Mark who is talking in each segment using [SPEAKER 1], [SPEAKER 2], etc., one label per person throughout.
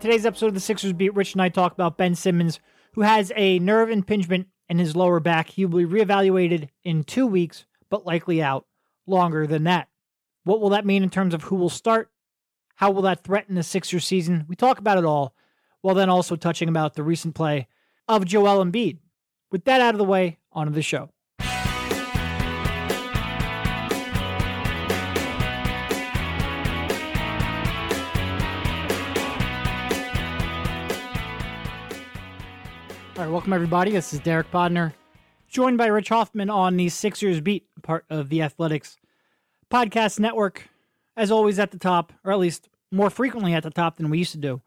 [SPEAKER 1] today's episode of the Sixers Beat, Rich and I talk about Ben Simmons, who has a nerve impingement in his lower back. He will be reevaluated in two weeks, but likely out longer than that. What will that mean in terms of who will start? How will that threaten the Sixers season? We talk about it all, while then also touching about the recent play of Joel Embiid. With that out of the way, on to the show. Right, welcome everybody. This is Derek Bodner, joined by Rich Hoffman on the Sixers Beat, part of the Athletics Podcast Network. As always, at the top, or at least more frequently at the top than we used to do.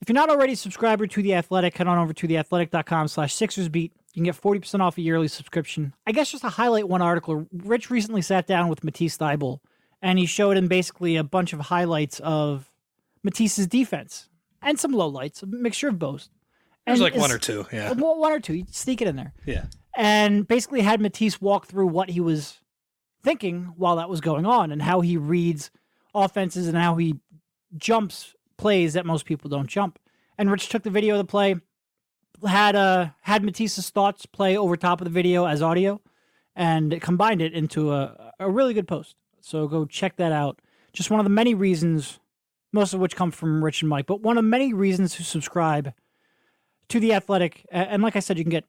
[SPEAKER 1] If you're not already a subscriber to The Athletic, head on over to theathletic.com slash Sixers Beat. You can get 40% off a yearly subscription. I guess just to highlight one article, Rich recently sat down with Matisse Thybulle, and he showed him basically a bunch of highlights of Matisse's defense and some lowlights, a mixture of both.
[SPEAKER 2] There's like one or two. Yeah.
[SPEAKER 1] well, one or two. You sneak it in there.
[SPEAKER 2] Yeah.
[SPEAKER 1] And basically had Matisse walk through what he was thinking while that was going on and how he reads offenses and how he jumps plays that most people don't jump. And Rich took the video of the play, had uh had Matisse's thoughts play over top of the video as audio, and combined it into a, a really good post. So go check that out. Just one of the many reasons, most of which come from Rich and Mike, but one of many reasons to subscribe to the Athletic. And like I said, you can get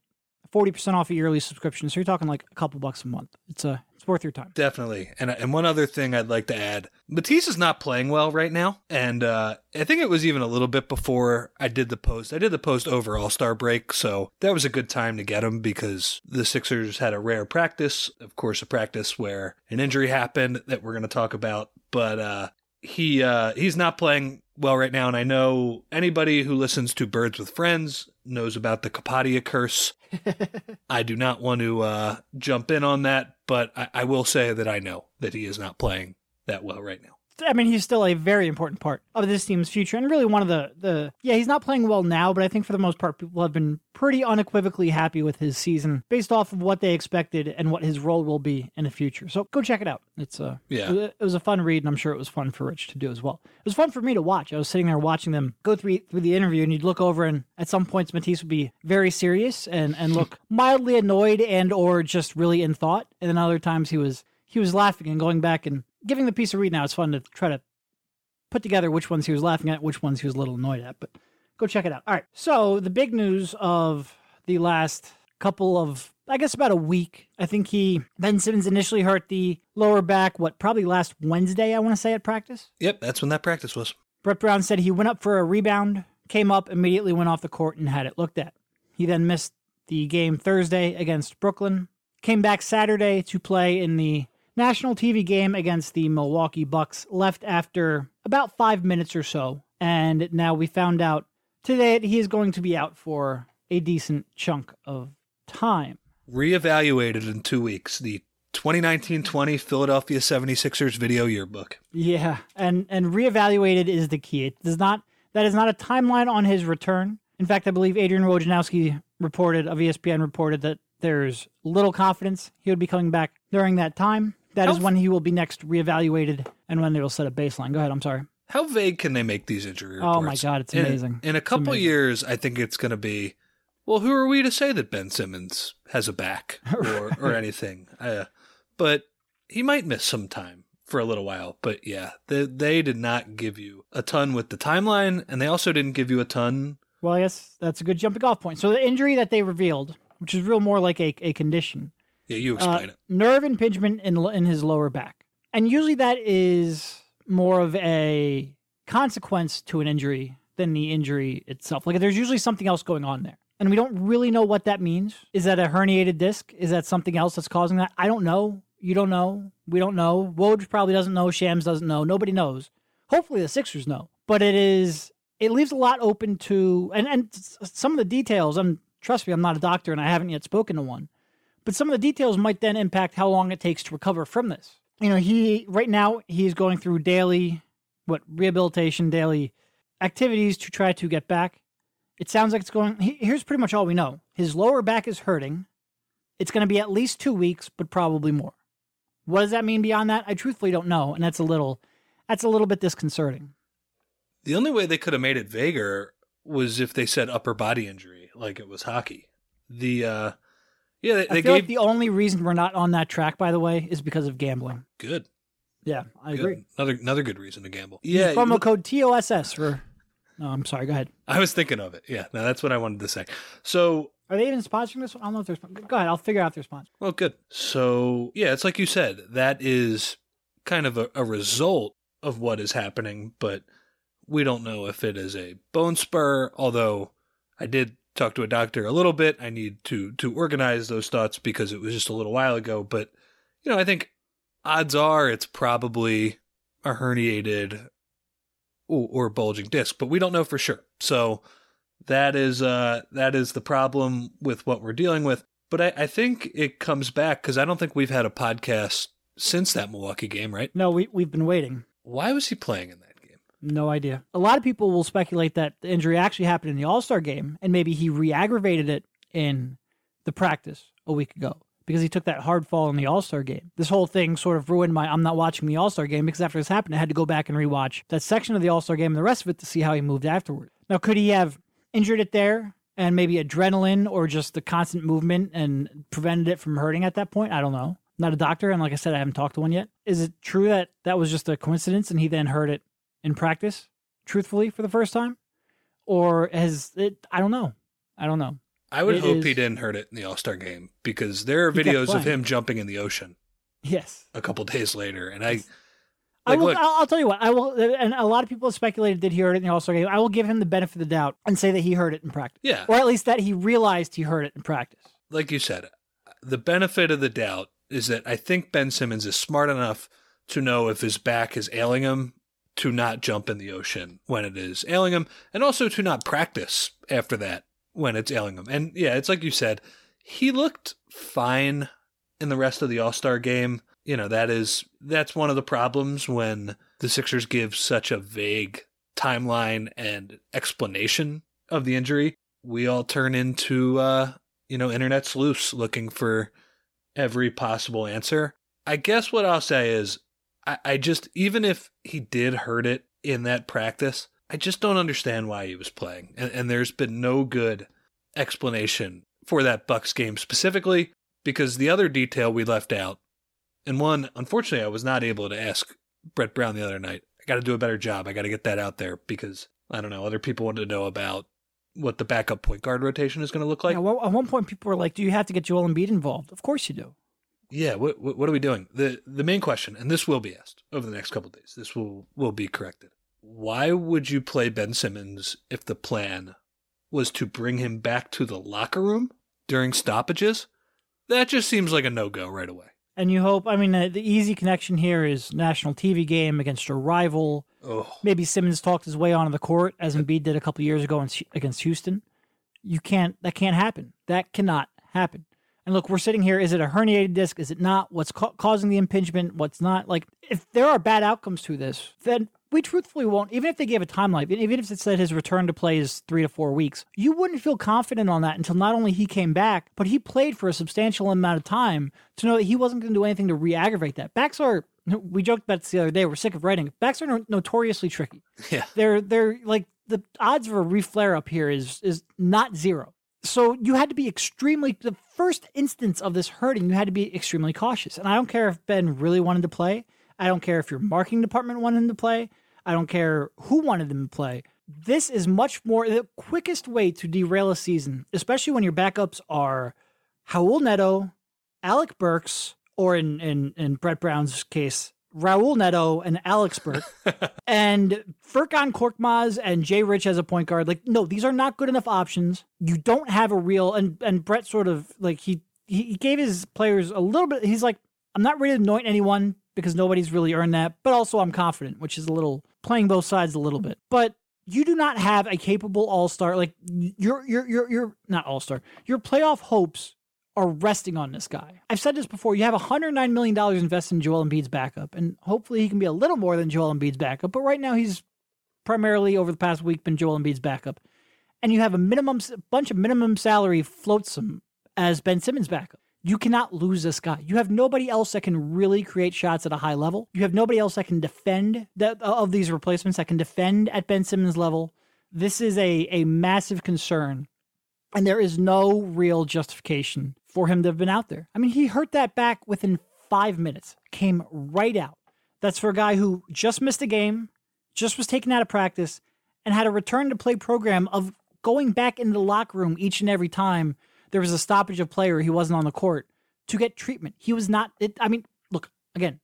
[SPEAKER 1] forty percent off a yearly subscription. So you're talking like a couple bucks a month. It's a it's worth your time.
[SPEAKER 2] Definitely. And and one other thing I'd like to add. Matisse is not playing well right now. And uh, I think it was even a little bit before I did the post. I did the post over All Star break. So that was a good time to get him because the Sixers had a rare practice. Of course, a practice where an injury happened that we're going to talk about. But uh, he uh, he's not playing well right now. And I know anybody who listens to Birds with Friends knows about the Kapadia curse. I do not want to uh, jump in on that, but I, I will say that I know that he is not playing that well right now.
[SPEAKER 1] I mean, he's still a very important part of this team's future, and really one of the the yeah. He's not playing well now, but I think for the most part, people have been pretty unequivocally happy with his season based off of what they expected and what his role will be in the future. So go check it out. It's a
[SPEAKER 2] Yeah.
[SPEAKER 1] it was- it was a fun read, and I'm sure it was fun for Rich to do as well. It was fun for me to watch. I was sitting there watching them go through through the interview, and you'd look over, and at some points, Matisse would be very serious and and look mildly annoyed and or just really in thought, and then other times he was he was laughing and going back and giving the piece a read. Now it's fun to try to put together which ones he was laughing at, which ones he was a little annoyed at, but go check it out. All right. So the big news of the last couple of I guess about a week. I think he Ben Simmons initially hurt the lower back, what probably last Wednesday, I want to say at practice.
[SPEAKER 2] Yep, that's when that practice was.
[SPEAKER 1] Brett Brown said he went up for a rebound, came up, immediately went off the court and had it looked at. He then missed the game Thursday against Brooklyn, came back Saturday to play in the national TV game against the Milwaukee Bucks, left after about five minutes or so. And now we found out today that he is going to be out for a decent chunk of time.
[SPEAKER 2] Reevaluated in two weeks. The 2019-20 Philadelphia 76ers video yearbook.
[SPEAKER 1] Yeah, and and reevaluated is the key. It does not that is not a timeline on his return. In fact, I believe Adrian Wojnarowski reported of ESPN reported that there's little confidence he would be coming back during that time. That is when he will be next reevaluated and when they will set a baseline. Go ahead. I'm sorry.
[SPEAKER 2] How vague can they make these injury reports?
[SPEAKER 1] Oh my God, it's
[SPEAKER 2] In-
[SPEAKER 1] amazing.
[SPEAKER 2] In, a couple years, I think it's going to be, well, who are we to say that Ben Simmons has a back or, or anything? Uh, but he might miss some time for a little while. But yeah, they, they did not give you a ton with the timeline, and they also didn't give you a ton.
[SPEAKER 1] Well, I guess that's a good jumping off point. So the injury that they revealed, which is real more like a, a condition,
[SPEAKER 2] Yeah, you
[SPEAKER 1] uh,
[SPEAKER 2] explain it.
[SPEAKER 1] nerve impingement in in his lower back, and usually that is more of a consequence to an injury than the injury itself. Like there's usually something else going on there, and we don't really know what that means. Is that a herniated disc? Is that something else that's causing that? I don't know. You don't know. We don't know. Woj probably doesn't know. Shams doesn't know. Nobody knows. Hopefully the Sixers know, but it is it leaves a lot open to and and some of the details. And trust me, I'm not a doctor and I haven't yet spoken to one but some of the details might then impact how long it takes to recover from this. You know, he right now he's going through daily what rehabilitation, daily activities to try to get back. It sounds like it's going. he- Here's pretty much all we know: his lower back is hurting. It's going to be at least two weeks, but probably more. What does that mean beyond that? I truthfully don't know, and that's a little, that's a little bit disconcerting.
[SPEAKER 2] The only way they could have made it vaguer was if they said upper body injury, like it was hockey. The uh yeah, they,
[SPEAKER 1] I
[SPEAKER 2] they
[SPEAKER 1] feel
[SPEAKER 2] gave
[SPEAKER 1] like the only reason we're not on that track, by the way, is because of gambling.
[SPEAKER 2] good.
[SPEAKER 1] Yeah, I
[SPEAKER 2] good.
[SPEAKER 1] agree.
[SPEAKER 2] Another another good reason to gamble.
[SPEAKER 1] Use
[SPEAKER 2] Yeah,
[SPEAKER 1] promo
[SPEAKER 2] look-
[SPEAKER 1] code TOSS for. No, I'm sorry. Go ahead.
[SPEAKER 2] I was thinking of it. Yeah, no, that's what I wanted to say. So
[SPEAKER 1] Are they even sponsoring this one? I don't know if they're. spon- Go ahead. I'll figure out if they're sponsored.
[SPEAKER 2] Well, good. So, yeah, it's like you said, that is kind of a, a result of what is happening, but we don't know if it is a bone spur, although I did talk to a doctor a little bit. I need to to organize those thoughts because it was just a little while ago, but you know, I think odds are it's probably a herniated or, or bulging disc, but we don't know for sure. So that is uh that is the problem with what we're dealing with. But I, I think it comes back because I don't think we've had a podcast since that Milwaukee game, right?
[SPEAKER 1] No, we we've been waiting.
[SPEAKER 2] Why was he playing in that?
[SPEAKER 1] No idea. A lot of people will speculate that the injury actually happened in the All Star game, and maybe he re-aggravated it in the practice a week ago because he took that hard fall in the All Star game. This whole thing sort of ruined my. I'm not watching the All Star game because after this happened, I had to go back and rewatch that section of the All Star game and the rest of it to see how he moved afterward. Now, could he have injured it there and maybe adrenaline or just the constant movement and prevented it from hurting at that point? I don't know. Not a doctor, and like I said, I haven't talked to one yet. Is it true that that was just a coincidence and he then hurt it in practice, truthfully, for the first time? Or has it, I don't know. I don't know.
[SPEAKER 2] I would
[SPEAKER 1] It
[SPEAKER 2] hope
[SPEAKER 1] is-
[SPEAKER 2] he didn't hurt it in the All Star game because there are videos of him jumping in the ocean
[SPEAKER 1] Yes.
[SPEAKER 2] a couple days later, and I
[SPEAKER 1] I will,
[SPEAKER 2] look-
[SPEAKER 1] I'll, I'll tell you what. I will, and a lot of people have speculated did he hurt it in the All Star game. I will give him the benefit of the doubt and say that he heard it in practice,
[SPEAKER 2] yeah,
[SPEAKER 1] or at least that he realized he heard it in practice.
[SPEAKER 2] like you said, the benefit of the doubt is that I think Ben Simmons is smart enough to know if his back is ailing him to not jump in the ocean when it is ailing him, and also to not practice after that when it's ailing him. And yeah, it's like you said, he looked fine in the rest of the All Star game. You know, that is that's one of the problems when the Sixers give such a vague timeline and explanation of the injury. We all turn into uh, you know, internet sleuths looking for every possible answer. I guess what I'll say is I, I just even if he did hurt it in that practice, I just don't understand why he was playing. And, and there's been no good explanation for that Bucks game specifically because the other detail we left out, and one unfortunately I was not able to ask Brett Brown the other night. I got to do a better job. I got to get that out there because I don't know other people wanted to know about what the backup point guard rotation is going to look like.
[SPEAKER 1] Yeah, well, at one point, people were like, "Do you have to get Joel Embiid involved?" Of course you do.
[SPEAKER 2] Yeah, what, what are we doing? The the main question, and this will be asked over the next couple of days. This will will be corrected. Why would you play Ben Simmons if the plan was to bring him back to the locker room during stoppages? That just seems like a no go right away.
[SPEAKER 1] And you hope. I mean, uh, the easy connection here is national TV game against a rival.
[SPEAKER 2] Oh,
[SPEAKER 1] Maybe Simmons talked his way onto the court as Embiid did a couple years ago against Houston. You can't. That can't happen. That cannot happen. And look, we're sitting here. Is it a herniated disc? Is it not? What's ca- causing the impingement? What's not? Like, if there are bad outcomes to this, then we truthfully won't. Even if they gave a timeline, even if it said his return to play is three to four weeks, you wouldn't feel confident on that until not only he came back, but he played for a substantial amount of time to know that he wasn't going to do anything to re-aggravate that. Backs are. We joked about this the other day. We're sick of writing. Backs are no- notoriously tricky
[SPEAKER 2] yeah.
[SPEAKER 1] they're they're like the odds of a reflare up here is is not zero. So you had to be extremely the first instance of this hurting, you had to be extremely cautious. And I don't care if Ben really wanted to play. I don't care if your marketing department wanted him to play. I don't care who wanted him to play. This is much more the quickest way to derail a season, especially when your backups are Raul Neto, Alec Burks, or in in in Brett Brown's case, Raul Neto and Alex Burke and Furkan Korkmaz and Jay Rich as a point guard. Like, no, these are not good enough options. You don't have a real and and Brett sort of like he he gave his players a little bit. He's like, I'm not ready to anoint anyone because nobody's really earned that, but also I'm confident, which is a little playing both sides a little bit. But you do not have a capable all star. Like you're you're you're you're not all star. Your playoff hopes are resting on this guy. I've said this before. You have 109 million dollars invested in Joel Embiid's backup, and hopefully he can be a little more than Joel Embiid's backup. But right now he's primarily over the past week been Joel Embiid's backup, and you have a minimum bunch of minimum salary floatsome as Ben Simmons' backup. You cannot lose this guy. You have nobody else that can really create shots at a high level. You have nobody else that can defend that of these replacements that can defend at Ben Simmons level. This is a a massive concern, and there is no real justification for him to have been out there. I mean, he hurt that back within five minutes, came right out. That's for a guy who just missed a game, just was taken out of practice, and had a return to play program of going back into the locker room each and every time there was a stoppage of player he wasn't on the court to get treatment. He was not. It, I mean, look again.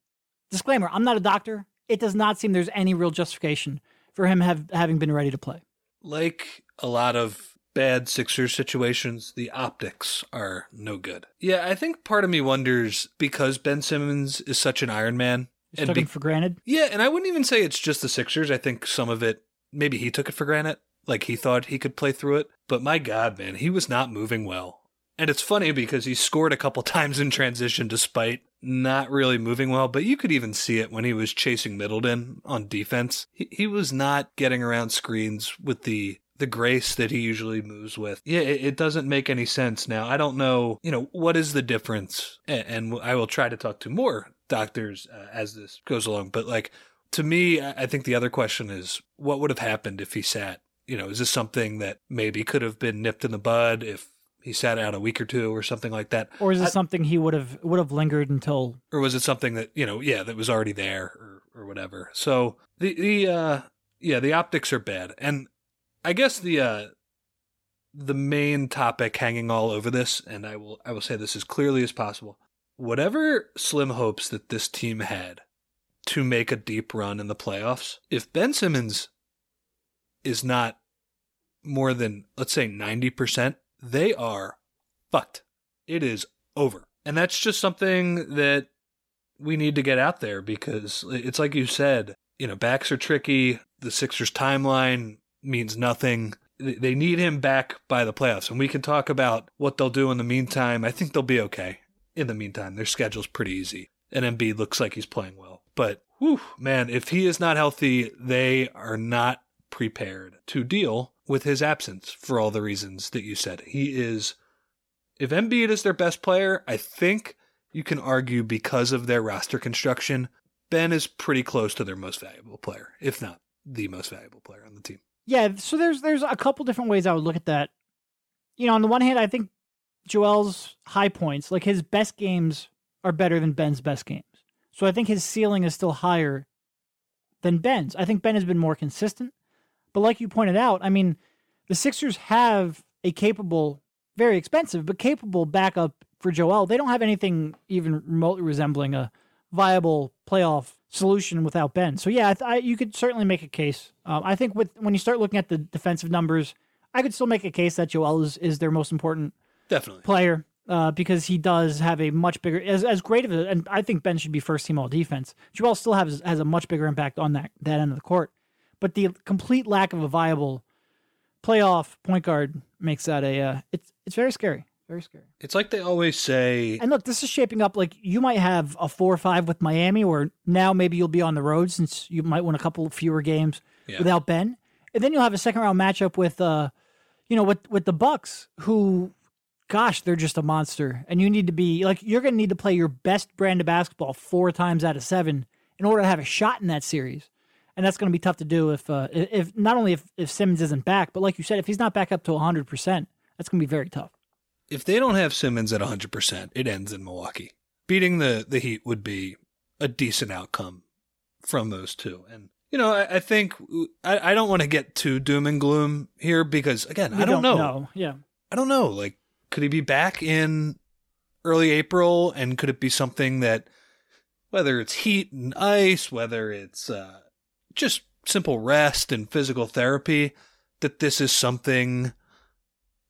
[SPEAKER 1] Disclaimer: I'm not a doctor. It does not seem there's any real justification for him have having been ready to play.
[SPEAKER 2] Like a lot of bad Sixers situations, the optics are no good. Yeah, I think part of me wonders because Ben Simmons is such an Iron Man.
[SPEAKER 1] and took be- for granted.
[SPEAKER 2] Yeah, and I wouldn't even say it's just the Sixers. I think some of it, maybe he took it for granted. Like he thought he could play through it. But my God, man, he was not moving well. And it's funny because he scored a couple times in transition despite not really moving well, but you could even see it when he was chasing Middleton on defense. He, he was not getting around screens with the the grace that he usually moves with. Yeah, it, it, doesn't make any sense now. I don't know, you know, what is the difference? And, and I will try to talk to more doctors uh, as this goes along. But like, to me, I think the other question is what would have happened if he sat? You know, is this something that maybe could have been nipped in the bud if he sat out a week or two or something like that?
[SPEAKER 1] Or is it I, something he would have would have lingered until?
[SPEAKER 2] Or was it something that you know, yeah, that was already there or or whatever? So the the uh yeah, the optics are bad, and I guess the uh, the main topic hanging all over this, and I will I will say this as clearly as possible. Whatever slim hopes that this team had to make a deep run in the playoffs, if Ben Simmons is not more than let's say 90%, they are fucked. It is over. And that's just something that we need to get out there because it's like you said, you know, backs are tricky. The Sixers timeline means nothing. They need him back by the playoffs, and we can talk about what they'll do in the meantime. I think they'll be okay in the meantime. Their schedule's pretty easy, and Embiid looks like he's playing well. But whew, man, if he is not healthy, they are not prepared to deal with his absence for all the reasons that you said. He is, if Embiid is their best player, I think you can argue because of their roster construction, Ben is pretty close to their most valuable player, if not the most valuable player on the team.
[SPEAKER 1] Yeah, so there's there's a couple different ways I would look at that. You know, on the one hand, I think Joel's high points, like his best games, are better than Ben's best games. So I think his ceiling is still higher than Ben's. I think Ben has been more consistent. But like you pointed out, I mean, the Sixers have a capable, very expensive, but capable backup for Joel. They don't have anything even remotely resembling a viable playoff solution without Ben. So yeah, I, I, you could certainly make a case. Um, I think with when you start looking at the defensive numbers, I could still make a case that Joel is, is their most important
[SPEAKER 2] definitely
[SPEAKER 1] player uh, because he does have a much bigger as as great of a and I think Ben should be first team all defense. Joel still has has a much bigger impact on that that end of the court, but the complete lack of a viable playoff point guard makes that a uh, it's it's very scary. Very scary.
[SPEAKER 2] It's like they always say.
[SPEAKER 1] And look, this is shaping up like you might have a four or five with Miami, or now maybe you'll be on the road since you might win a couple fewer games yeah. without Ben, and then you'll have a second round matchup with, uh, you know, with with the Bucks, who, gosh, they're just a monster, and you need to be like you're going to need to play your best brand of basketball four times out of seven in order to have a shot in that series. And that's going to be tough to do if, uh, if not only if, if Simmons isn't back, but like you said, if he's not back up to 100%, that's going to be very tough
[SPEAKER 2] if they don't have Simmons at 100%, it ends in Milwaukee. Beating the, the Heat would be a decent outcome from those two. And, you know, I, I think I, I don't want to get too doom and gloom here because, again, we I don't, don't know. know.
[SPEAKER 1] Yeah.
[SPEAKER 2] I don't know. Like, could he be back in early April? And could it be something that, whether it's heat and ice, whether it's uh, just simple rest and physical therapy, that this is something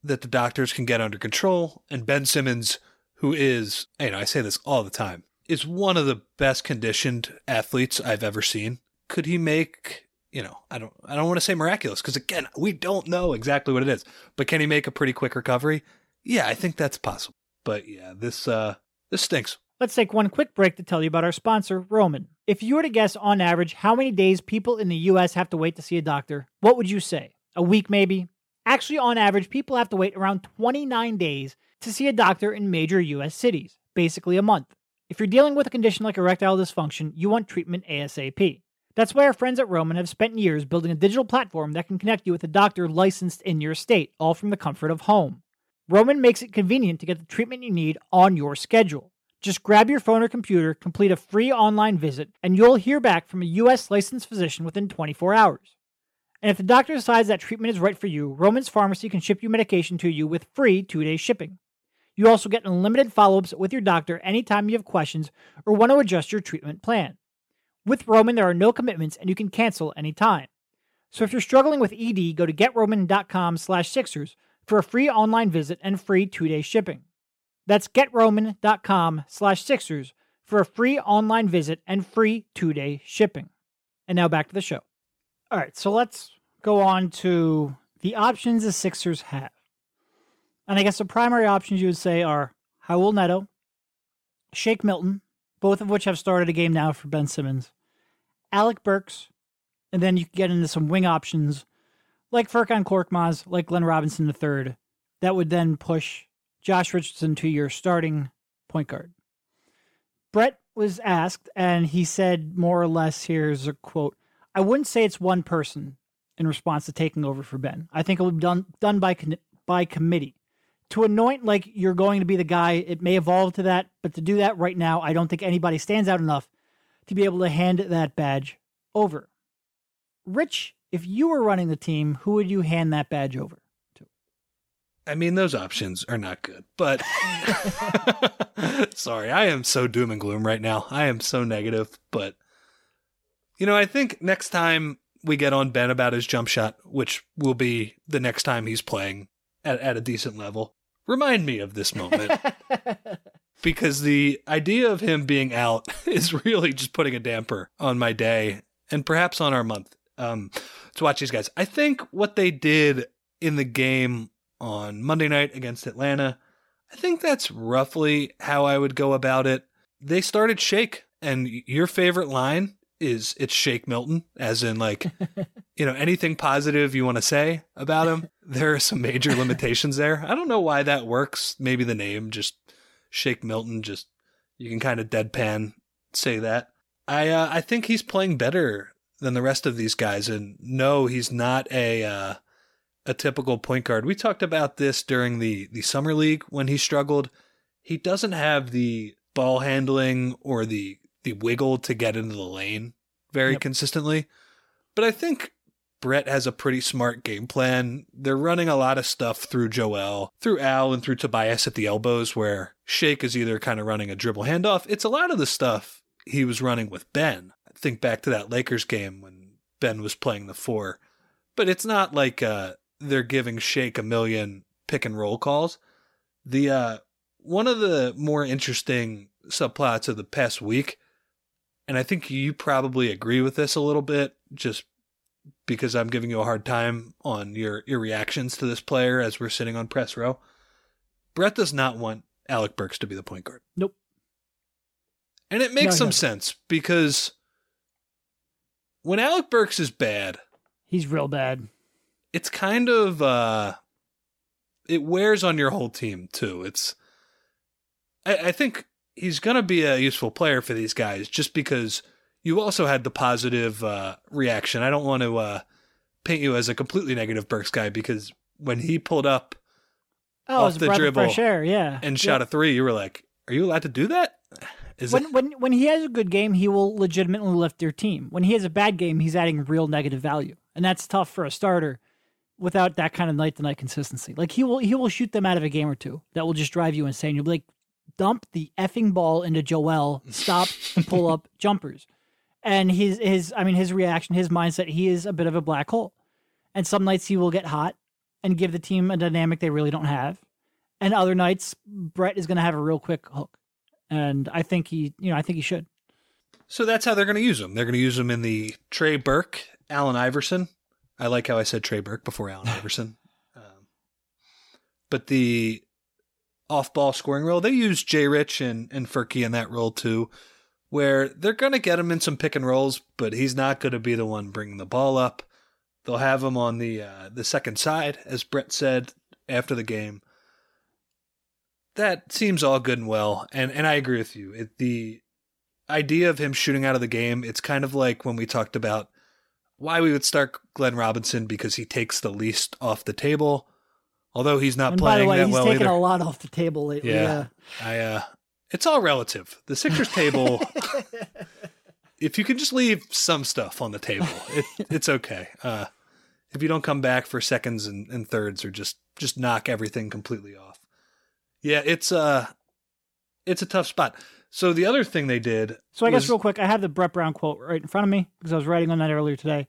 [SPEAKER 2] that the doctors can get under control. And Ben Simmons, who is, you know, I say this all the time, is one of the best conditioned athletes I've ever seen. Could he make, you know, I don't, I don't want to say miraculous because again, we don't know exactly what it is, but can he make a pretty quick recovery? Yeah, I think that's possible. But yeah, this, uh, this stinks.
[SPEAKER 1] Let's take one quick break to tell you about our sponsor, Roman. If you were to guess on average how many days people in the US have to wait to see a doctor, what would you say? A week maybe? Actually, on average, people have to wait around 29 days to see a doctor in major US cities, basically a month. If you're dealing with a condition like erectile dysfunction, you want treatment ASAP. That's why our friends at Roman have spent years building a digital platform that can connect you with a doctor licensed in your state, all from the comfort of home. Roman makes it convenient to get the treatment you need on your schedule. Just grab your phone or computer, complete a free online visit, and you'll hear back from a US licensed physician within 24 hours. And if the doctor decides that treatment is right for you, Roman's Pharmacy can ship you medication to you with free two day shipping. You also get unlimited follow ups with your doctor anytime you have questions or want to adjust your treatment plan. With Roman, there are no commitments and you can cancel anytime. So if you're struggling with ED, go to getroman.com slash Sixers for a free online visit and free two-day shipping. That's getroman.com slash Sixers for a free online visit and free two-day shipping. And now back to the show. All right, so let's go on to the options the Sixers have. And I guess the primary options you would say are Raul Neto, Shake Milton, both of which have started a game now for Ben Simmons, Alec Burks, and then you can get into some wing options like Furkan Korkmaz, like Glenn Robinson III, that would then push Josh Richardson to your starting point guard. Brett was asked, and he said more or less here's a quote I wouldn't say it's one person in response to taking over for Ben. I think it will be done, done by, by committee. To anoint like you're going to be the guy, it may evolve to that, but to do that right now, I don't think anybody stands out enough to be able to hand that badge over. Rich if you were running the team, who would you hand that badge over to?
[SPEAKER 2] I mean, those options are not good, but sorry, I am so doom and gloom right now. I am so negative, but you know, I think next time we get on Ben about his jump shot, which will be the next time he's playing at, at a decent level, remind me of this moment. because the idea of him being out is really just putting a damper on my day and perhaps on our month. Um, to watch these guys. I think what they did in the game on Monday night against Atlanta, I think that's roughly how I would go about it. They started Shake, and your favorite line is it's Shake Milton, as in like, you know, anything positive you want to say about him. There are some major limitations there. I don't know why that works. Maybe the name just Shake Milton, just you can kind of deadpan say that. I uh, I think he's playing better than the rest of these guys. And no, he's not a uh, a typical point guard. We talked about this during the the summer league when he struggled. He doesn't have the ball handling or the the wiggle to get into the lane very yep. consistently. But I think Brett has a pretty smart game plan. They're running a lot of stuff through Joel, through Al, and through Tobias at the elbows, where Shake is either kind of running a dribble handoff. It's a lot of the stuff he was running with Ben think back to that Lakers game when Ben was playing the four. But it's not like uh, they're giving Shake a million pick and roll calls. The uh, one of the more interesting subplots of the past week, and I think you probably agree with this a little bit, just because I'm giving you a hard time on your your reactions to this player as we're sitting on press row. Brett does not want Alec Burks to be the point guard.
[SPEAKER 1] Nope.
[SPEAKER 2] And it makes no, some no. sense because when Alec Burks is bad,
[SPEAKER 1] he's real bad.
[SPEAKER 2] It's kind of uh it wears on your whole team too. It's I, I think he's gonna be a useful player for these guys just because you also had the positive uh reaction. I don't want to uh paint you as a completely negative Burks guy because when he pulled up
[SPEAKER 1] oh, off the dribble sure, yeah.
[SPEAKER 2] and shot a three, you were like, Are you allowed to do that?
[SPEAKER 1] Is when, it? when when he has a good game, he will legitimately lift your team. When he has a bad game, he's adding real negative value, and that's tough for a starter without that kind of night to night consistency. Like he will he will shoot them out of a game or two that will just drive you insane. You'll be like, dump the effing ball into Joel, stop and pull up jumpers. And his his I mean his reaction, his mindset, he is a bit of a black hole. And some nights he will get hot and give the team a dynamic they really don't have. And other nights, Brett is going to have a real quick hook and I think he, you know, I think he should.
[SPEAKER 2] So that's how they're going to use him. They're going to use him in the Trey Burke, Allen Iverson. I like how I said Trey Burke before Allen Iverson. Um, but the off-ball scoring role, they use Jay Rich and and Furky in that role too, where they're going to get him in some pick and rolls, but he's not going to be the one bringing the ball up. They'll have him on the uh, the second side, as Brett said after the game. That seems all good and well, and and I agree with you. It, the idea of him shooting out of the game, it's kind of like when we talked about why we would start Glenn Robinson because he takes the least off the table. Although he's not
[SPEAKER 1] And by
[SPEAKER 2] playing
[SPEAKER 1] the way,
[SPEAKER 2] that
[SPEAKER 1] he's
[SPEAKER 2] well
[SPEAKER 1] taken
[SPEAKER 2] either.
[SPEAKER 1] a lot off the table lately.
[SPEAKER 2] Yeah. I uh it's all relative. The Sixers table if you can just leave some stuff on the table, it, it's okay. Uh if you don't come back for seconds and, and thirds or just just knock everything completely off. Yeah, it's uh it's a tough spot. So the other thing they did
[SPEAKER 1] So I guess real quick, I have the Brett Brown quote right in front of me because I was writing on that earlier today.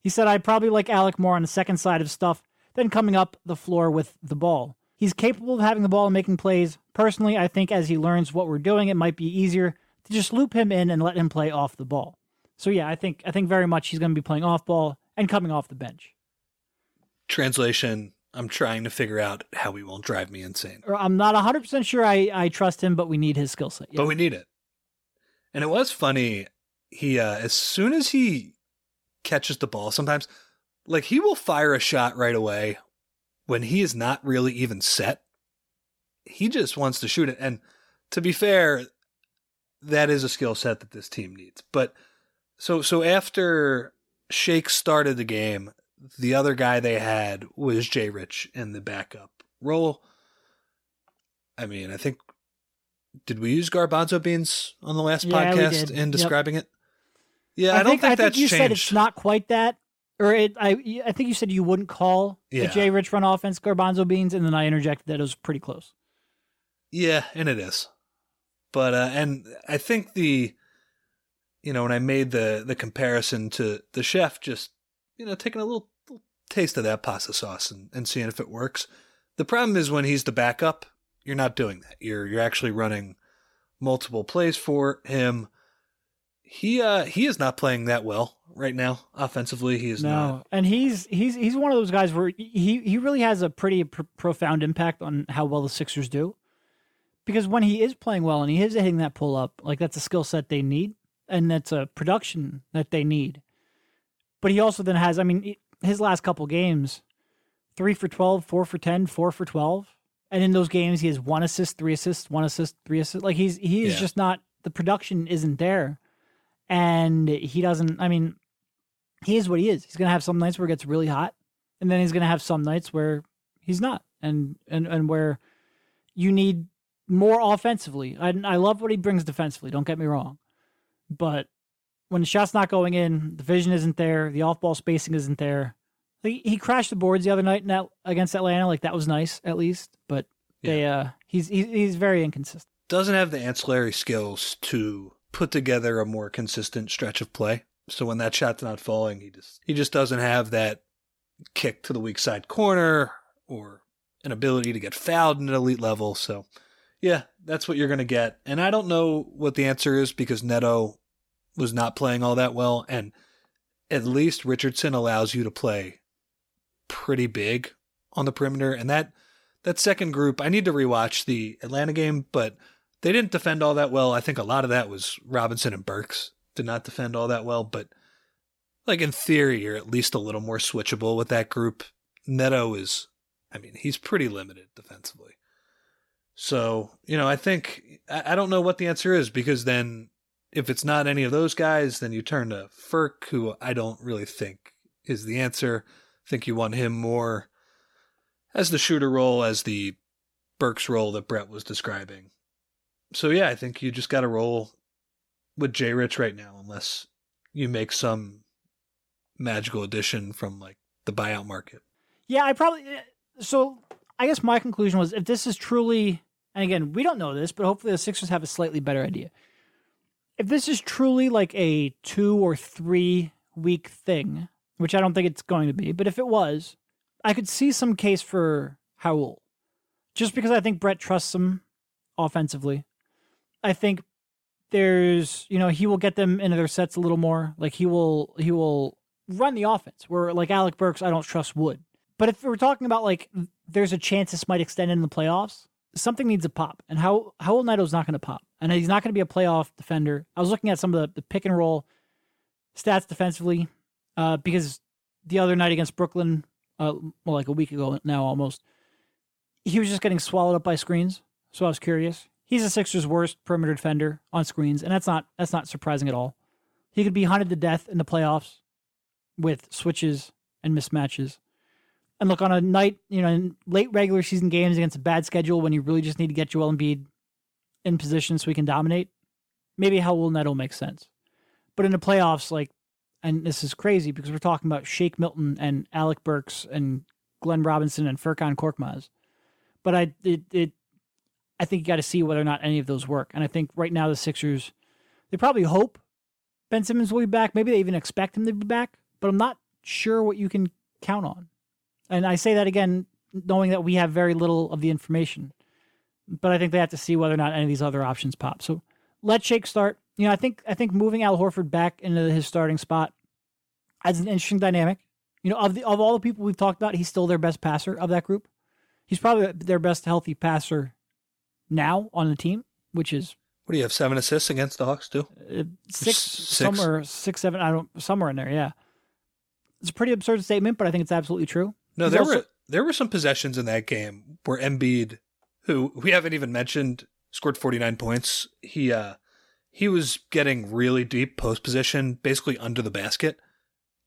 [SPEAKER 1] He said, "I'd probably like Alec more on the second side of stuff than coming up the floor with the ball. He's capable of having the ball and making plays. Personally, I think as he learns what we're doing, it might be easier to just loop him in and let him play off the ball. So yeah, I think I think very much he's going to be playing off ball and coming off the bench.
[SPEAKER 2] translation, I'm trying to figure out how he won't drive me insane.
[SPEAKER 1] Or I'm not 100 percent sure I I trust him, but we need his skill set. Yeah.
[SPEAKER 2] but we need it. And it was funny. He uh, as soon as he catches the ball, sometimes like he will fire a shot right away when he is not really even set. He just wants to shoot it. And to be fair, that is a skill set that this team needs. But so so after Shake started the game, the other guy they had was Jay Rich in the backup role. I mean, I think did we use garbanzo beans on the last
[SPEAKER 1] Yeah,
[SPEAKER 2] podcast in
[SPEAKER 1] Yep.
[SPEAKER 2] describing it? Yeah,
[SPEAKER 1] I,
[SPEAKER 2] I, don't
[SPEAKER 1] think,
[SPEAKER 2] think,
[SPEAKER 1] I
[SPEAKER 2] that's
[SPEAKER 1] think you
[SPEAKER 2] changed.
[SPEAKER 1] said it's not quite that, or it. I I think you said you wouldn't call the
[SPEAKER 2] Yeah.
[SPEAKER 1] Jay Rich run offense garbanzo beans, and then I interjected that it was pretty close.
[SPEAKER 2] Yeah, and it is. But uh and I think the you know, when I made the the comparison to the chef just, you know, taking a little, little taste of that pasta sauce and, and seeing if it works. The problem is when he's the backup, you're not doing that. You're you're actually running multiple plays for him. He uh he is not playing that well right now offensively. He is
[SPEAKER 1] no,
[SPEAKER 2] not.
[SPEAKER 1] and he's he's he's one of those guys where he he really has a pretty pr- profound impact on how well the Sixers do, because when he is playing well and he is hitting that pull up, like that's a skill set they need, and that's a production that they need. But he also then has, I mean, his last couple games, three for 12, four for 10, four for 12. And in those games, he has one assist, three assists, one assist, three assists. Like he's, he is
[SPEAKER 2] Yeah.
[SPEAKER 1] just not, the production isn't there. And he doesn't, I mean, he is what he is. He's going to have some nights where it gets really hot. And then he's going to have some nights where he's not. And, and, and where you need more offensively. I, I love what he brings defensively. Don't get me wrong. But when the shot's not going in, the vision isn't there, the off ball spacing isn't there. He, he crashed the boards the other night in that, against Atlanta. Like that was nice, at least. But they, uh, he's, he's he's very inconsistent.
[SPEAKER 2] doesn't have the ancillary skills to put together a more consistent stretch of play. So when that shot's not falling, he just he just doesn't have that kick to the weak side corner or an ability to get fouled at an elite level. So yeah, that's what you're gonna get. And I don't know what the answer is because Neto was not playing all that well, and at least Richardson allows you to play pretty big on the perimeter, and that that second group, I need to rewatch the Atlanta game, but they didn't defend all that well. I think a lot of that was Robinson and Burks did not defend all that well, but like in theory, you're at least a little more switchable with that group. Neto is, I mean, he's pretty limited defensively. So, you know, I think, I I don't know what the answer is because then if it's not any of those guys, then you turn to Furk, who I don't really think is the answer. I think you want him more as the shooter role as the Burks role that Brett was describing. So yeah, I think you just got to roll with J Rich right now, unless you make some magical addition from like the buyout market.
[SPEAKER 1] Yeah, I probably. Eh, so I guess my conclusion was if this is truly, and again, we don't know this, but hopefully the Sixers have a slightly better idea. If this is truly like a two or three week thing, which I don't think it's going to be, but if it was, I could see some case for Raul. Just because I think Brett trusts him offensively. I think there's, you know, he will get them into their sets a little more. Like he will, he will run the offense. Where like Alec Burks, I don't trust Wood. But if we're talking about like there's a chance this might extend in the playoffs, something needs to pop. And how how Neto's not going to pop, and he's not going to be a playoff defender. I was looking at some of the, the pick and roll stats defensively, uh, because the other night against Brooklyn, uh, well, like a week ago now almost, he was just getting swallowed up by screens. So I was curious. He's the Sixers' worst perimeter defender on screens, and that's not that's not surprising at all. He could be hunted to death in the playoffs with switches and mismatches. And look, on a night, you know, in late regular season games against a bad schedule when you really just need to get Joel Embiid in position so he can dominate, maybe Raul Neto makes sense. But in the playoffs, like, and this is crazy because we're talking about Shake Milton and Alec Burks and Glenn Robinson and Furkan Korkmaz. But I it, it I think you got to see whether or not any of those work. And I think right now the Sixers, they probably hope Ben Simmons will be back. Maybe they even expect him to be back, but I'm not sure what you can count on. And I say that again, knowing that we have very little of the information. But I think they have to see whether or not any of these other options pop. So let Shake start. You know, I think I think moving Al Horford back into his starting spot adds an interesting dynamic. You know, of the of all the people we've talked about, he's still their best passer of that group. He's probably their best healthy passer now on the team, which is
[SPEAKER 2] What do you have? Seven assists against the Hawks too.
[SPEAKER 1] uh, six,
[SPEAKER 2] Six.
[SPEAKER 1] somewhere six, seven. I don't somewhere in there. Yeah, it's a pretty absurd statement, but I think it's absolutely true.
[SPEAKER 2] No, there
[SPEAKER 1] also-
[SPEAKER 2] were there were some possessions in that game where Embiid, who we haven't even mentioned, scored 49 points. He uh he was getting really deep post position, basically under the basket,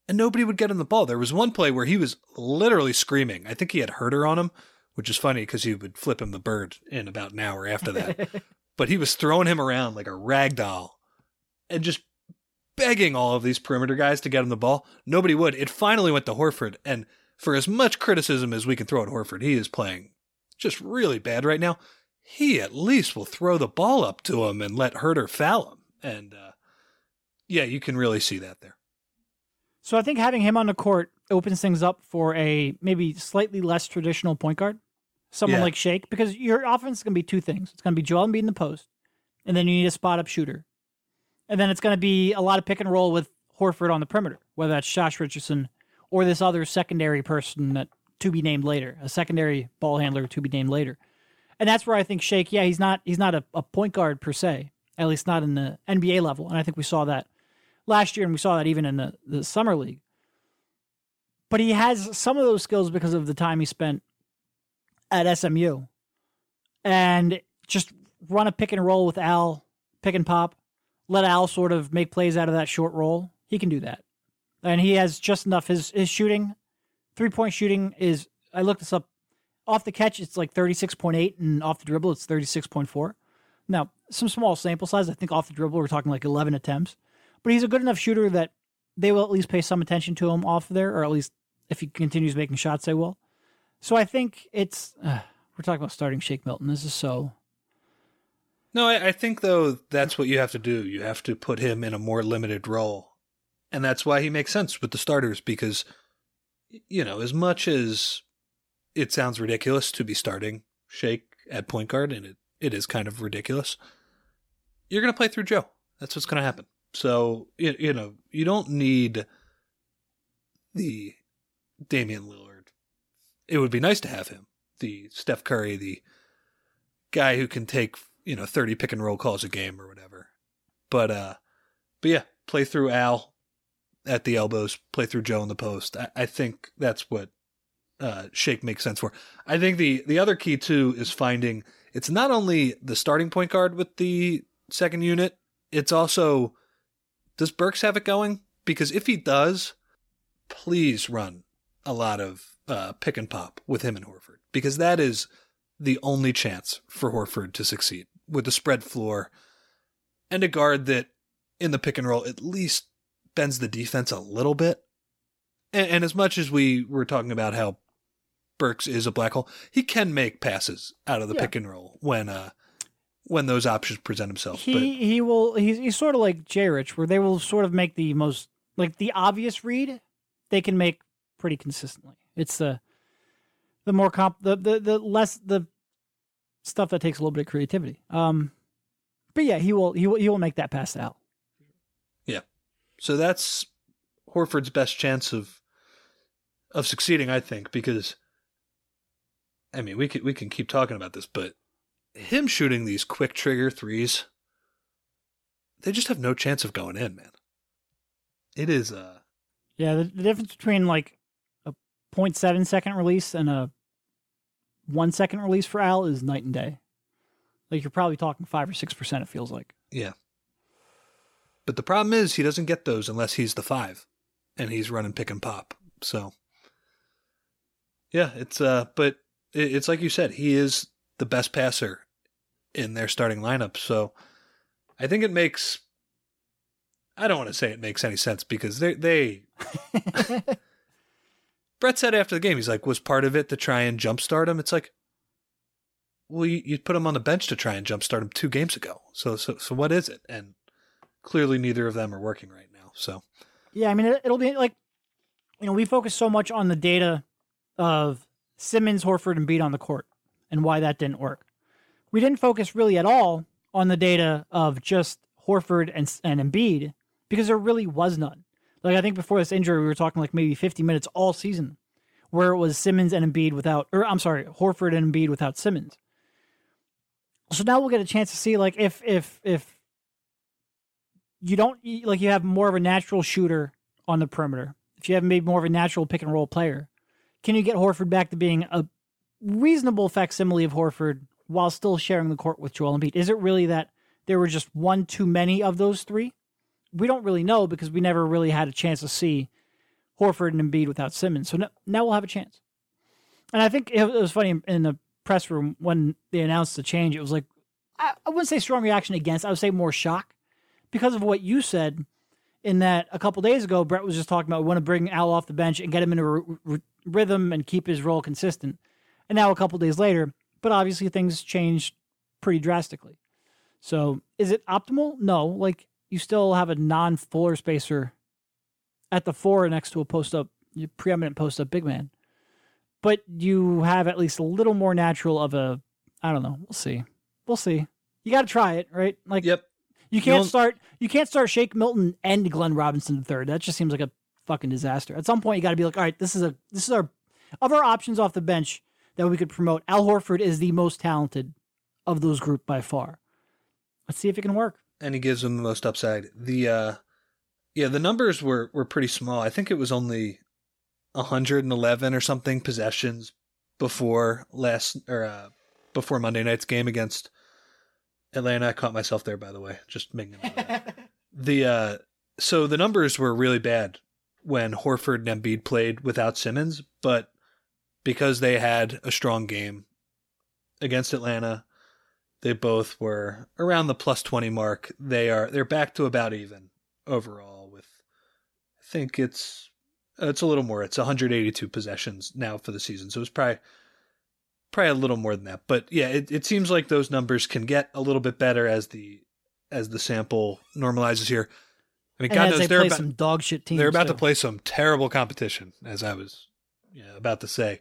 [SPEAKER 2] and nobody would get him the ball. There was one play where he was literally screaming. I think he had Huerter on him, which is funny because he would flip him the bird in about an hour after that. but he was throwing him around like a rag doll and just begging all of these perimeter guys to get him the ball. Nobody would. It finally went to Horford, and for as much criticism as we can throw at Horford, he is playing just really bad right now. He at least will throw the ball up to him and let Huerter foul him. And uh, yeah, you can really see that there.
[SPEAKER 1] So I think having him on the court opens things up for a maybe slightly less traditional point guard, someone
[SPEAKER 2] Yeah.
[SPEAKER 1] like Shake, because your offense is going to be two things. It's going to be Joel Embiid in the post, and then you need a spot up shooter, and then it's going to be a lot of pick and roll with Horford on the perimeter, whether that's Josh Richardson or this other secondary person that to be named later, a secondary ball handler to be named later, and that's where I think Shake, yeah, he's not he's not a, a point guard per se, at least not in the NBA level, and I think we saw that last year, and we saw that even in the, the summer league. But he has some of those skills because of the time he spent at SMU, and just run a pick and roll with Al, pick and pop, let Al sort of make plays out of that short roll. He can do that, and he has just enough. His his shooting, three point shooting is. I looked this up. Off the catch, it's like thirty six point eight, and off the dribble, it's thirty six point four. Now, some small sample size. I think off the dribble, we're talking like eleven attempts but he's a good enough shooter that they will at least pay some attention to him off there, or at least if he continues making shots, they will. So I think it's uh, we're talking about starting Shake Milton. This is so
[SPEAKER 2] No, I, I think though that's what you have to do. You have to put him in a more limited role, and that's why he makes sense with the starters because, you know, as much as it sounds ridiculous to be starting Shake at point guard, and it, it is kind of ridiculous, you're going to play through Joe. That's what's going to happen. So you, you know you don't need the Damian Lillard. It would be nice to have him, the Steph Curry, the guy who can take you know 30 pick and roll calls a game or whatever. But uh but yeah play through al at the elbows play through joe in the post. I, I think that's what uh shake makes sense for. I think the the other key too is finding it's not only the starting point guard with the second unit it's also does burks have it going? Because if he does please run a lot of uh pick and pop with him and horford because that is the only chance for Horford to succeed with the spread floor and a guard that in the pick and roll at least bends the defense a little bit. And, and as much as we were talking about how Burks is a black hole, he can make passes out of the
[SPEAKER 1] Yeah.
[SPEAKER 2] pick and roll when uh when those options present themselves.
[SPEAKER 1] he he will he's he's sort of like Jay Rich, where they will sort of make the most like the obvious read they can make pretty consistently. It's the the more comp the the, the less the stuff that takes a little bit of creativity. Um, but yeah, he will he will he will make that pass Al.
[SPEAKER 2] but so that's Horford's best chance of of succeeding, I think, because I mean we can we can keep talking about this, but him shooting these quick trigger threes, they just have no chance of going in, man. It is uh
[SPEAKER 1] Yeah, the, the difference between like 0.7 second release and a one second release for Al is night and day. Like you're probably talking five or six percent. It feels like.
[SPEAKER 2] Yeah. But the problem is he doesn't get those unless he's the five, and he's running pick and pop. So. Yeah, it's uh, but it's like you said, he is the best passer in their starting lineup. So, I think it makes. I don't want to say it makes any sense because they they. Brett said after the game, he's like, was part of it to try and jumpstart him? It's like, well, you, you put him on the bench to try and jumpstart him two games ago. So, so, so what is it? And clearly, neither of them are working right now. So,
[SPEAKER 1] yeah, I mean, it, it'll be like, you know, we focus so much on the data of Simmons, Horford, and Embiid on the court and why that didn't work. We didn't focus really at all on the data of just Horford and and Embiid because there really was none. Like I think before this injury, we were talking like maybe 50 minutes all season, where it was Simmons and Embiid without, or I'm sorry, Horford and Embiid without Simmons. So now we'll get a chance to see like if if if you don't like you have more of a natural shooter on the perimeter, if you have maybe more of a natural pick and roll player, can you get Horford back to being a reasonable facsimile of Horford while still sharing the court with Joel Embiid? Is it really that there were just one too many of those three? We don't really know because we never really had a chance to see Horford and Embiid without Simmons. So now, now we'll have a chance. And I think it was funny in the press room when they announced the change. It was like I, I wouldn't say strong reaction against. I would say more shock because of what you said. In that a couple days ago, Brett was just talking about we want to bring Al off the bench and get him into a r- r- rhythm and keep his role consistent. And now a couple days later, but obviously things changed pretty drastically. So is it optimal? No. Like you still have a non floor spacer at the four next to a post up, preeminent post up big man. But you have at least a little more natural of a, I don't know. We'll see. We'll see. You got to try it, right? Like,
[SPEAKER 2] yep.
[SPEAKER 1] You can't you start. You can't start Shake Milton and Glenn Robinson the third. That just seems like a fucking disaster. At some point, you got to be like, all right, this is a this is our of our options off the bench that we could promote. Al Horford is the most talented of those group by far. Let's see if it can work.
[SPEAKER 2] And he gives them the most upside. The uh yeah, the numbers were were pretty small. I think it was only 111 or something possessions before last or uh before Monday night's game against Atlanta. I caught myself there, by the way. Just making the uh, so the numbers were really bad when Horford and Embiid played without Simmons, but because they had a strong game against Atlanta, they both were around the plus twenty mark. They are they're back to about even overall. With I think it's it's a little more. It's 182 possessions now for the season, so it's probably probably a little more than that. But yeah, it, it seems like those numbers can get a little bit better as the as the sample normalizes here.
[SPEAKER 1] I mean, and God knows they are about, some dog shit teams.
[SPEAKER 2] They're about
[SPEAKER 1] too.
[SPEAKER 2] to play some terrible competition, as I was yeah, about to say.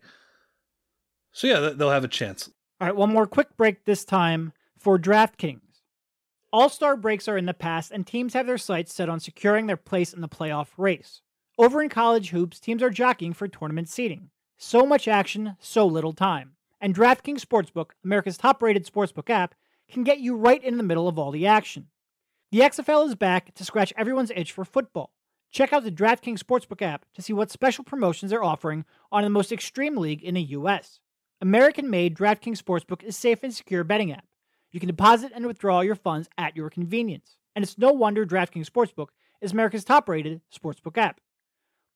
[SPEAKER 2] So yeah, they'll have a chance.
[SPEAKER 1] All right, one more quick break this time for DraftKings. All star breaks are in the past, and teams have their sights set on securing their place in the playoff race. Over in college hoops, teams are jockeying for tournament seeding. So much action, so little time and DraftKings Sportsbook, America's top rated sportsbook app, can get you right in the middle of all the action. The XFL is back to scratch everyone's itch for football. Check out the DraftKings Sportsbook app to see what special promotions they're offering on the most extreme league in the U.S. American made DraftKings Sportsbook is safe and secure betting app. You can deposit and withdraw your funds at your convenience. And it's no wonder DraftKings Sportsbook is America's top rated sportsbook app.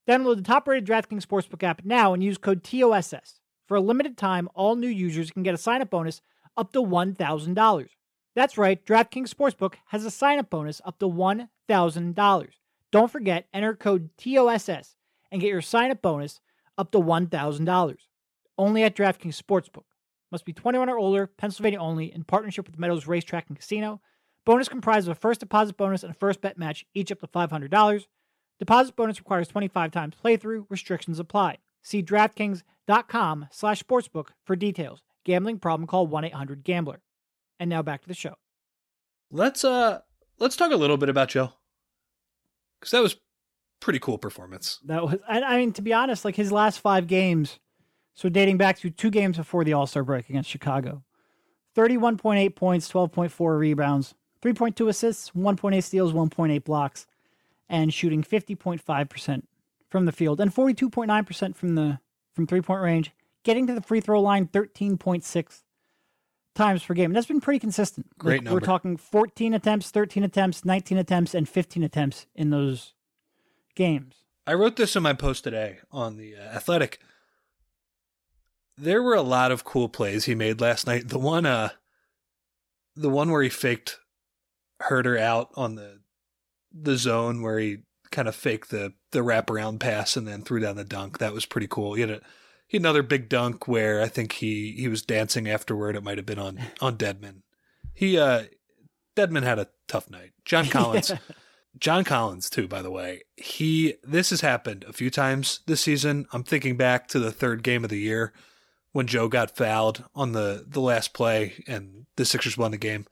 [SPEAKER 1] Download the top rated DraftKings Sportsbook app now and use code TOSS. For a limited time, all new users can get a sign up bonus up to $1,000. That's right, DraftKings Sportsbook has a sign up bonus up to $1,000. Don't forget, enter code TOSS and get your sign up bonus up to $1,000. Only at DraftKings Sportsbook. Must be 21 or older, Pennsylvania only, in partnership with Meadows Racetrack and Casino. Bonus comprised of a first deposit bonus and a first bet match, each up to $500. Deposit bonus requires 25 times playthrough. Restrictions apply. See DraftKings.com slash sportsbook for details. Gambling problem, call 1-800-GAMBLER. And now back to the show.
[SPEAKER 2] Let's uh let's talk a little bit about Joe. Cuz that was pretty cool performance.
[SPEAKER 1] That was I mean to be honest, like his last 5 games so dating back to two games before the All-Star break against Chicago. 31.8 points, 12.4 rebounds, 3.2 assists, 1.8 steals, 1.8 blocks, and shooting 50.5% from the field and 42.9% from the from three point range, getting to the free throw line 13.6 times per game. And that's been pretty consistent.
[SPEAKER 2] Great
[SPEAKER 1] Like,
[SPEAKER 2] number.
[SPEAKER 1] We're talking 14 attempts, 13 attempts, 19 attempts, and 15 attempts in those games.
[SPEAKER 2] I wrote this in my post today on the uh, Athletic. There were a lot of cool plays he made last night. The one, uh, the one where he faked Huerter out on the the zone, where he kind of faked the the wraparound pass and then threw down the dunk. That was pretty cool. He had a he had another big dunk where I think he he was dancing afterward. It might have been on on Dedmon. He uh, Dedmon had a tough night. John Collins. John Collins too, by the way. He this has happened a few times this season. I'm thinking back to the third game of the year when Joe got fouled on the the last play and the Sixers won the game.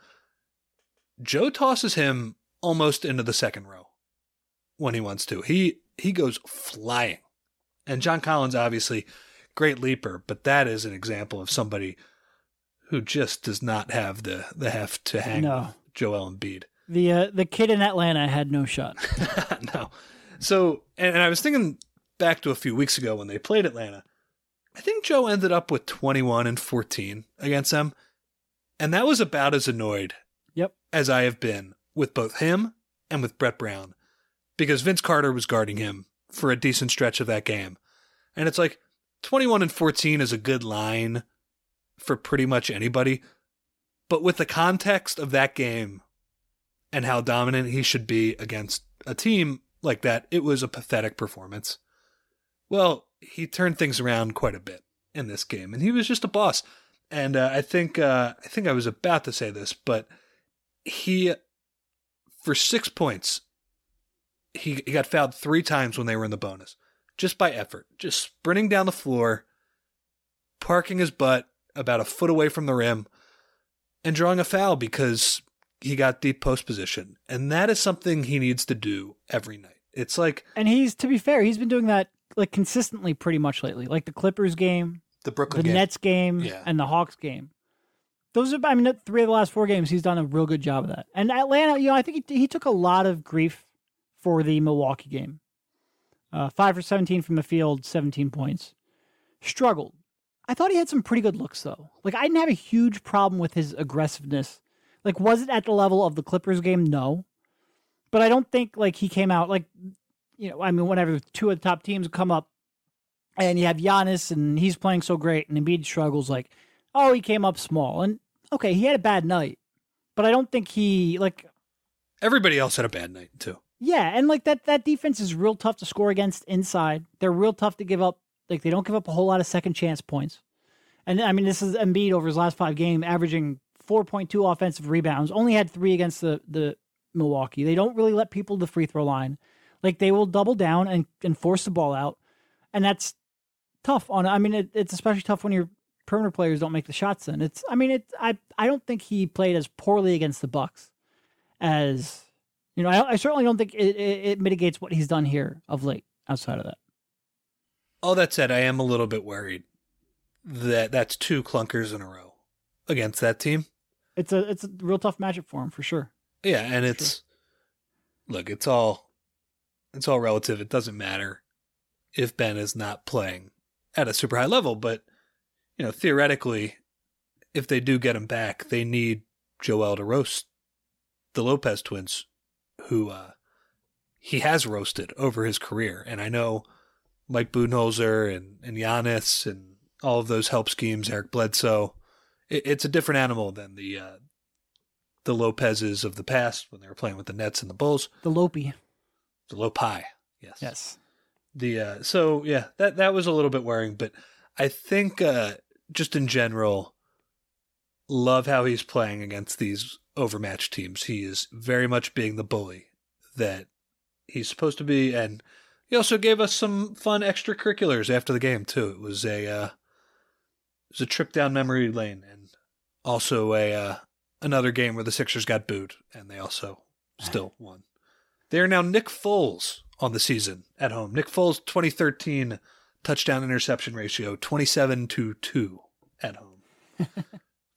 [SPEAKER 2] Joe tosses him almost into the second row when he wants to. He he goes flying. And John Collins obviously great leaper, but that is an example of somebody who just does not have the the heft to hang
[SPEAKER 1] No.
[SPEAKER 2] Joel Embiid.
[SPEAKER 1] The uh, the kid in Atlanta had no shot.
[SPEAKER 2] no. So, and, and I was thinking back to a few weeks ago when they played Atlanta. I think Joe ended up with 21 and 14 against them. And that was about as annoyed
[SPEAKER 1] Yep.
[SPEAKER 2] as I have been with both him and with Brett Brown because Vince Carter was guarding him for a decent stretch of that game. And it's like 21 and 14 is a good line for pretty much anybody. But with the context of that game and how dominant he should be against a team like that, it was a pathetic performance. Well, he turned things around quite a bit in this game, and he was just a boss. And uh, I think uh, I think I was about to say this, but he for six points, he, he got fouled three times when they were in the bonus, just by effort, just sprinting down the floor, parking his butt about a foot away from the rim, and drawing a foul because he got deep post position. And that is something he needs to do every night. It's like
[SPEAKER 1] And he's to be fair, he's been doing that like consistently pretty much lately. Like the Clippers game,
[SPEAKER 2] the
[SPEAKER 1] the
[SPEAKER 2] Brooklyn game.
[SPEAKER 1] Nets game,
[SPEAKER 2] Yeah.
[SPEAKER 1] and the Hawks game. Those are, I mean, three of the last four games, he's done a real good job of that. And Atlanta, you know, I think he, he took a lot of grief for the Milwaukee game. Uh, five for 17 from the field, 17 points. Struggled. I thought he had some pretty good looks, though. Like, I didn't have a huge problem with his aggressiveness. Like, was it at the level of the Clippers game? No. But I don't think, like, he came out, like, you know, I mean, whenever two of the top teams come up and you have Giannis and he's playing so great and Embiid struggles, like, oh, he came up small. And okay, he had a bad night, but I don't think he like
[SPEAKER 2] Everybody else had a bad night too.
[SPEAKER 1] yeah, and like that that defense is real tough to score against inside. They're real tough to give up. Like they don't give up a whole lot of second chance points. And I mean, this is Embiid over his last five games, averaging four point two offensive rebounds. Only had three against the the Milwaukee. They don't really let people to the free throw line. Like they will double down and, and force the ball out, and that's tough. On I mean, it, it's especially tough when your perimeter players don't make the shots. Then it's I mean, it I I don't think he played as poorly against the Bucks as you know. I, I certainly don't think it, it, it mitigates what he's done here of late. Outside of that,
[SPEAKER 2] All that said, I am a little bit worried that that's two clunkers in a row against that team.
[SPEAKER 1] it's a it's a real tough matchup for him for sure.
[SPEAKER 2] Yeah, and it's look, it's all it's all relative. It doesn't matter if Ben is not playing at a super high level, but you know, theoretically, if they do get him back, they need Joel to roast the Lopez twins, who uh, he has roasted over his career. And I know Mike Budenholzer and, and Giannis and all of those help schemes, Eric Bledsoe. It, it's a different animal than the uh, the Lopez's of the past when they were playing with the Nets and the Bulls.
[SPEAKER 1] The Lopi,
[SPEAKER 2] The Lopi, yes.
[SPEAKER 1] yes,
[SPEAKER 2] The uh, so yeah, that that was a little bit worrying, but I think uh, just in general, love how he's playing against these overmatched teams. He is very much being the bully that he's supposed to be, and he also gave us some fun extracurriculars after the game too. It was a uh, it was a trip down memory lane, and also a uh, another game where the Sixers got booed, and they also still won. They are now Nick Foles on the season at home. Nick Foles 2013 touchdown interception ratio 27 to 2 at home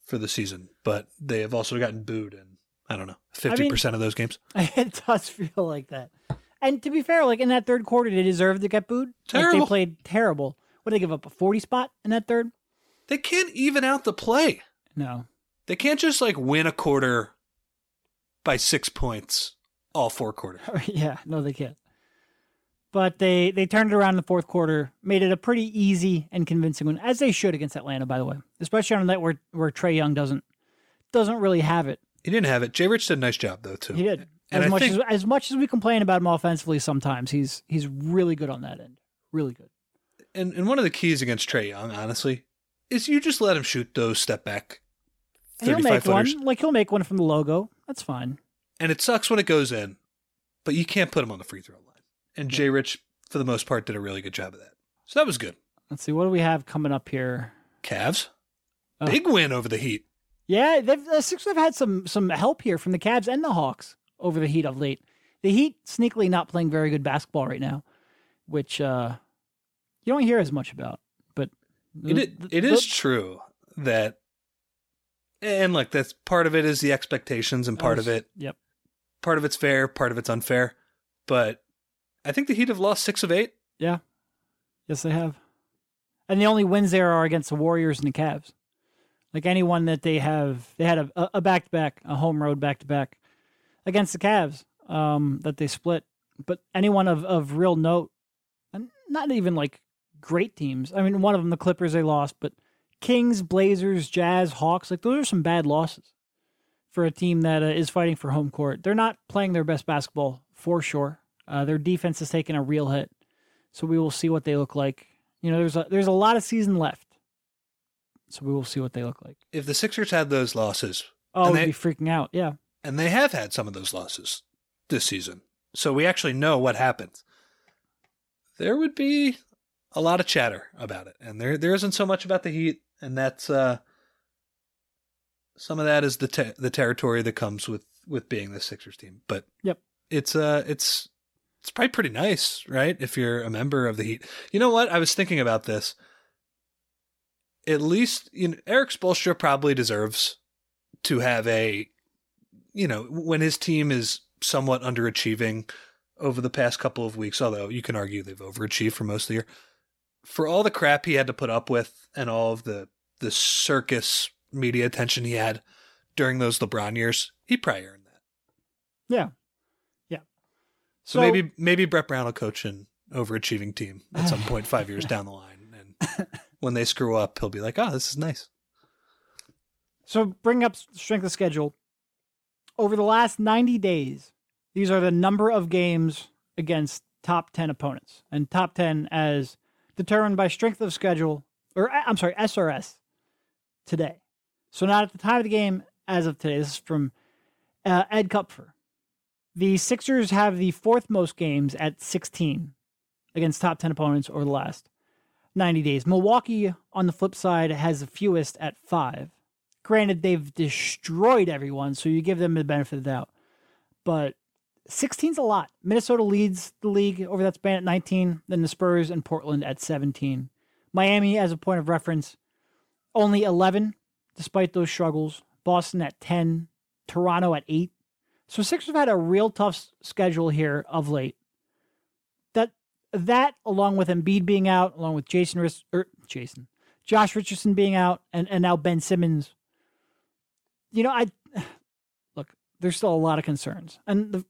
[SPEAKER 2] for the season, but they have also gotten booed in I don't know, 50% of those games.
[SPEAKER 1] it does feel like that. And to be fair, like in that third quarter, they deserved to get booed. Like,
[SPEAKER 2] Terrible.
[SPEAKER 1] they played terrible. What did they give up a forty spot in that third?
[SPEAKER 2] They can't even out the play.
[SPEAKER 1] No.
[SPEAKER 2] They can't just like win a quarter by six points all four quarters.
[SPEAKER 1] yeah, no, they can't. But they they turned it around in the fourth quarter, made it a pretty easy and convincing one, as they should against Atlanta, by the way. Especially on a night where where Trae Young doesn't doesn't really have it.
[SPEAKER 2] He didn't have it. Jay Rich did a nice job though too.
[SPEAKER 1] He did.
[SPEAKER 2] And
[SPEAKER 1] as
[SPEAKER 2] I
[SPEAKER 1] much
[SPEAKER 2] think-
[SPEAKER 1] as as much as we complain about him offensively sometimes, he's he's really good on that end. Really good.
[SPEAKER 2] And and one of the keys against Trae Young, honestly, is you just let him shoot those step back
[SPEAKER 1] he'll make
[SPEAKER 2] footers.
[SPEAKER 1] one. Like he'll make one from the logo. That's fine.
[SPEAKER 2] And it sucks when it goes in, but you can't put him on the free throw line. And Jay Rich, for the most part, did a really good job of that. So that was good.
[SPEAKER 1] Let's see what do we have coming up here.
[SPEAKER 2] Cavs,
[SPEAKER 1] Oh.
[SPEAKER 2] big win over the Heat.
[SPEAKER 1] Yeah, they've, the Sixers have had some some help here from the Cavs and the Hawks over the Heat of late. The Heat sneakily not playing very good basketball right now, which uh, you don't hear as much about. But
[SPEAKER 2] It, it, it is true that, and look, that's part of it is the expectations, and part of it,
[SPEAKER 1] Yep.
[SPEAKER 2] Part of it's fair, part of it's unfair. But I think the Heat have lost six of eight.
[SPEAKER 1] Yeah. Yes, they have. And the only wins there are against the Warriors and the Cavs. Like anyone that they have, they had a a back to back, a home road back to back against the Cavs um, that they split. But anyone of, of real note, and not even like great teams. I mean, one of them, the Clippers, they lost, but Kings, Blazers, Jazz, Hawks, like those are some bad losses for a team that uh, is fighting for home court. They're not playing their best basketball for sure. Uh, their defense has taken a real hit, so we will see what they look like. You know, there's a, there's a lot of season left, so we will see what they look like.
[SPEAKER 2] If the Sixers had those losses,
[SPEAKER 1] Oh,
[SPEAKER 2] And
[SPEAKER 1] we'd
[SPEAKER 2] they-
[SPEAKER 1] be freaking out. Yeah,
[SPEAKER 2] and they have had some of those losses this season, so we actually know what happens. There would be a lot of chatter about it, and there there isn't so much about the Heat, and that's uh, some of that is the te- the territory that comes with with being the Sixers team. But
[SPEAKER 1] Yep.
[SPEAKER 2] it's uh it's it's probably pretty nice, right? If you're a member of the Heat, you know what? I was thinking about this. At least you know, Erik Spoelstra probably deserves to have a, you know, when his team is somewhat underachieving over the past couple of weeks, although you can argue they've overachieved for most of the year. For all the crap he had to put up with and all of the the circus media attention he had during those LeBron years, he probably earned that.
[SPEAKER 1] yeah, yeah.
[SPEAKER 2] So, maybe maybe Brett Brown will coach an overachieving team at some point five years down the line, and when they screw up, he'll be like, "Oh, this is nice."
[SPEAKER 1] So bring up strength of schedule. Over the last 90 days, these are the number of games against top 10 opponents. And top 10 as determined by strength of schedule, or I'm sorry, SRS today. So not at the time of the game, as of today. This is from uh, Ed Kupfer. The Sixers have the fourth most games at 16 against top 10 opponents over the last 90 days. Milwaukee, on the flip side, has the fewest at five. Granted, they've destroyed everyone, so you give them the benefit of the doubt. But 16's a lot. Minnesota leads the league over that span at 19, then the Spurs and Portland at 17. Miami, as a point of reference, only 11, despite those struggles. Boston at 10, Toronto at 8. So Sixers have had a real tough schedule here of late. That that along with Embiid being out, along with Jason Ris- er, Jason, Josh Richardson being out, and, and now Ben Simmons. You know, I look. There's still a lot of concerns, and the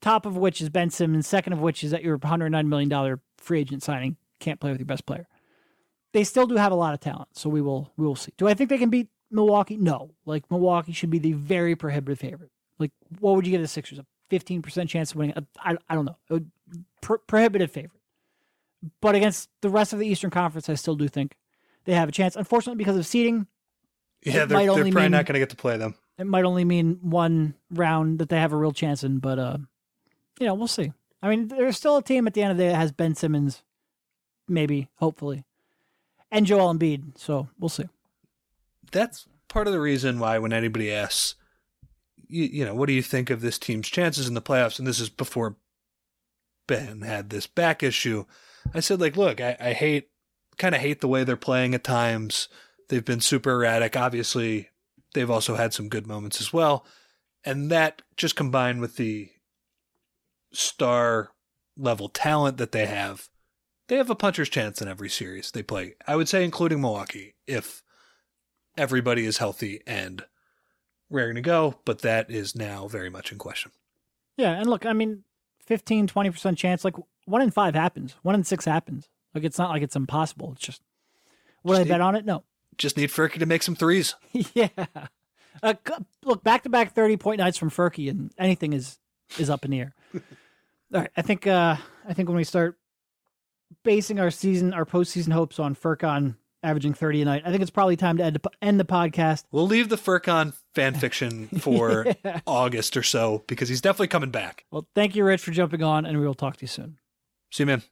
[SPEAKER 1] top of which is Ben Simmons. Second of which is that your 109 million dollar free agent signing can't play with your best player. They still do have a lot of talent, so we will we will see. Do I think they can beat Milwaukee? No. Like Milwaukee should be the very prohibitive favorite. Like, what would you give the Sixers? A 15% chance of winning? A- I, I don't know. A pro- prohibitive favorite. But against the rest of the Eastern Conference, I still do think they have a chance. Unfortunately, because of seeding,
[SPEAKER 2] Yeah, they're,
[SPEAKER 1] might
[SPEAKER 2] they're probably
[SPEAKER 1] mean-
[SPEAKER 2] not going to get to play them.
[SPEAKER 1] it might only mean one round that they have a real chance in. But, uh, you know, we'll see. I mean, there's still a team at the end of the day that has Ben Simmons, maybe, hopefully, and Joel Embiid. So we'll see.
[SPEAKER 2] That's part of the reason why when anybody asks, you, you know, what do you think of this team's chances in the playoffs? And this is before Ben had this back issue. I said, like, look, I, I hate, kind of hate the way they're playing at times. They've been super erratic. Obviously, they've also had some good moments as well. And that just combined with the star level talent that they have, they have a puncher's chance in every series they play. I would say, including Milwaukee, if everybody is healthy and raring to go, but that is now very much in question.
[SPEAKER 1] Yeah, and look, I mean, 15, 20% chance, like one in five happens, one in six happens. Like it's not like it's impossible. It's just, would
[SPEAKER 2] Just
[SPEAKER 1] I bet on it? No.
[SPEAKER 2] Just need Furky to make some threes.
[SPEAKER 1] yeah. Uh, look, back to back 30 point nights from Furky, and anything is is up in the air. All right. I think, uh, I think when we start basing our season, our postseason hopes on Furkan averaging 30 a night, I think it's probably time to end, the- end the podcast.
[SPEAKER 2] We'll leave the Furkan fan fiction for
[SPEAKER 1] Yeah.
[SPEAKER 2] August or so because he's definitely coming back.
[SPEAKER 1] Well, thank you, Rich, for jumping on, and we will talk to you soon.
[SPEAKER 2] See you, man.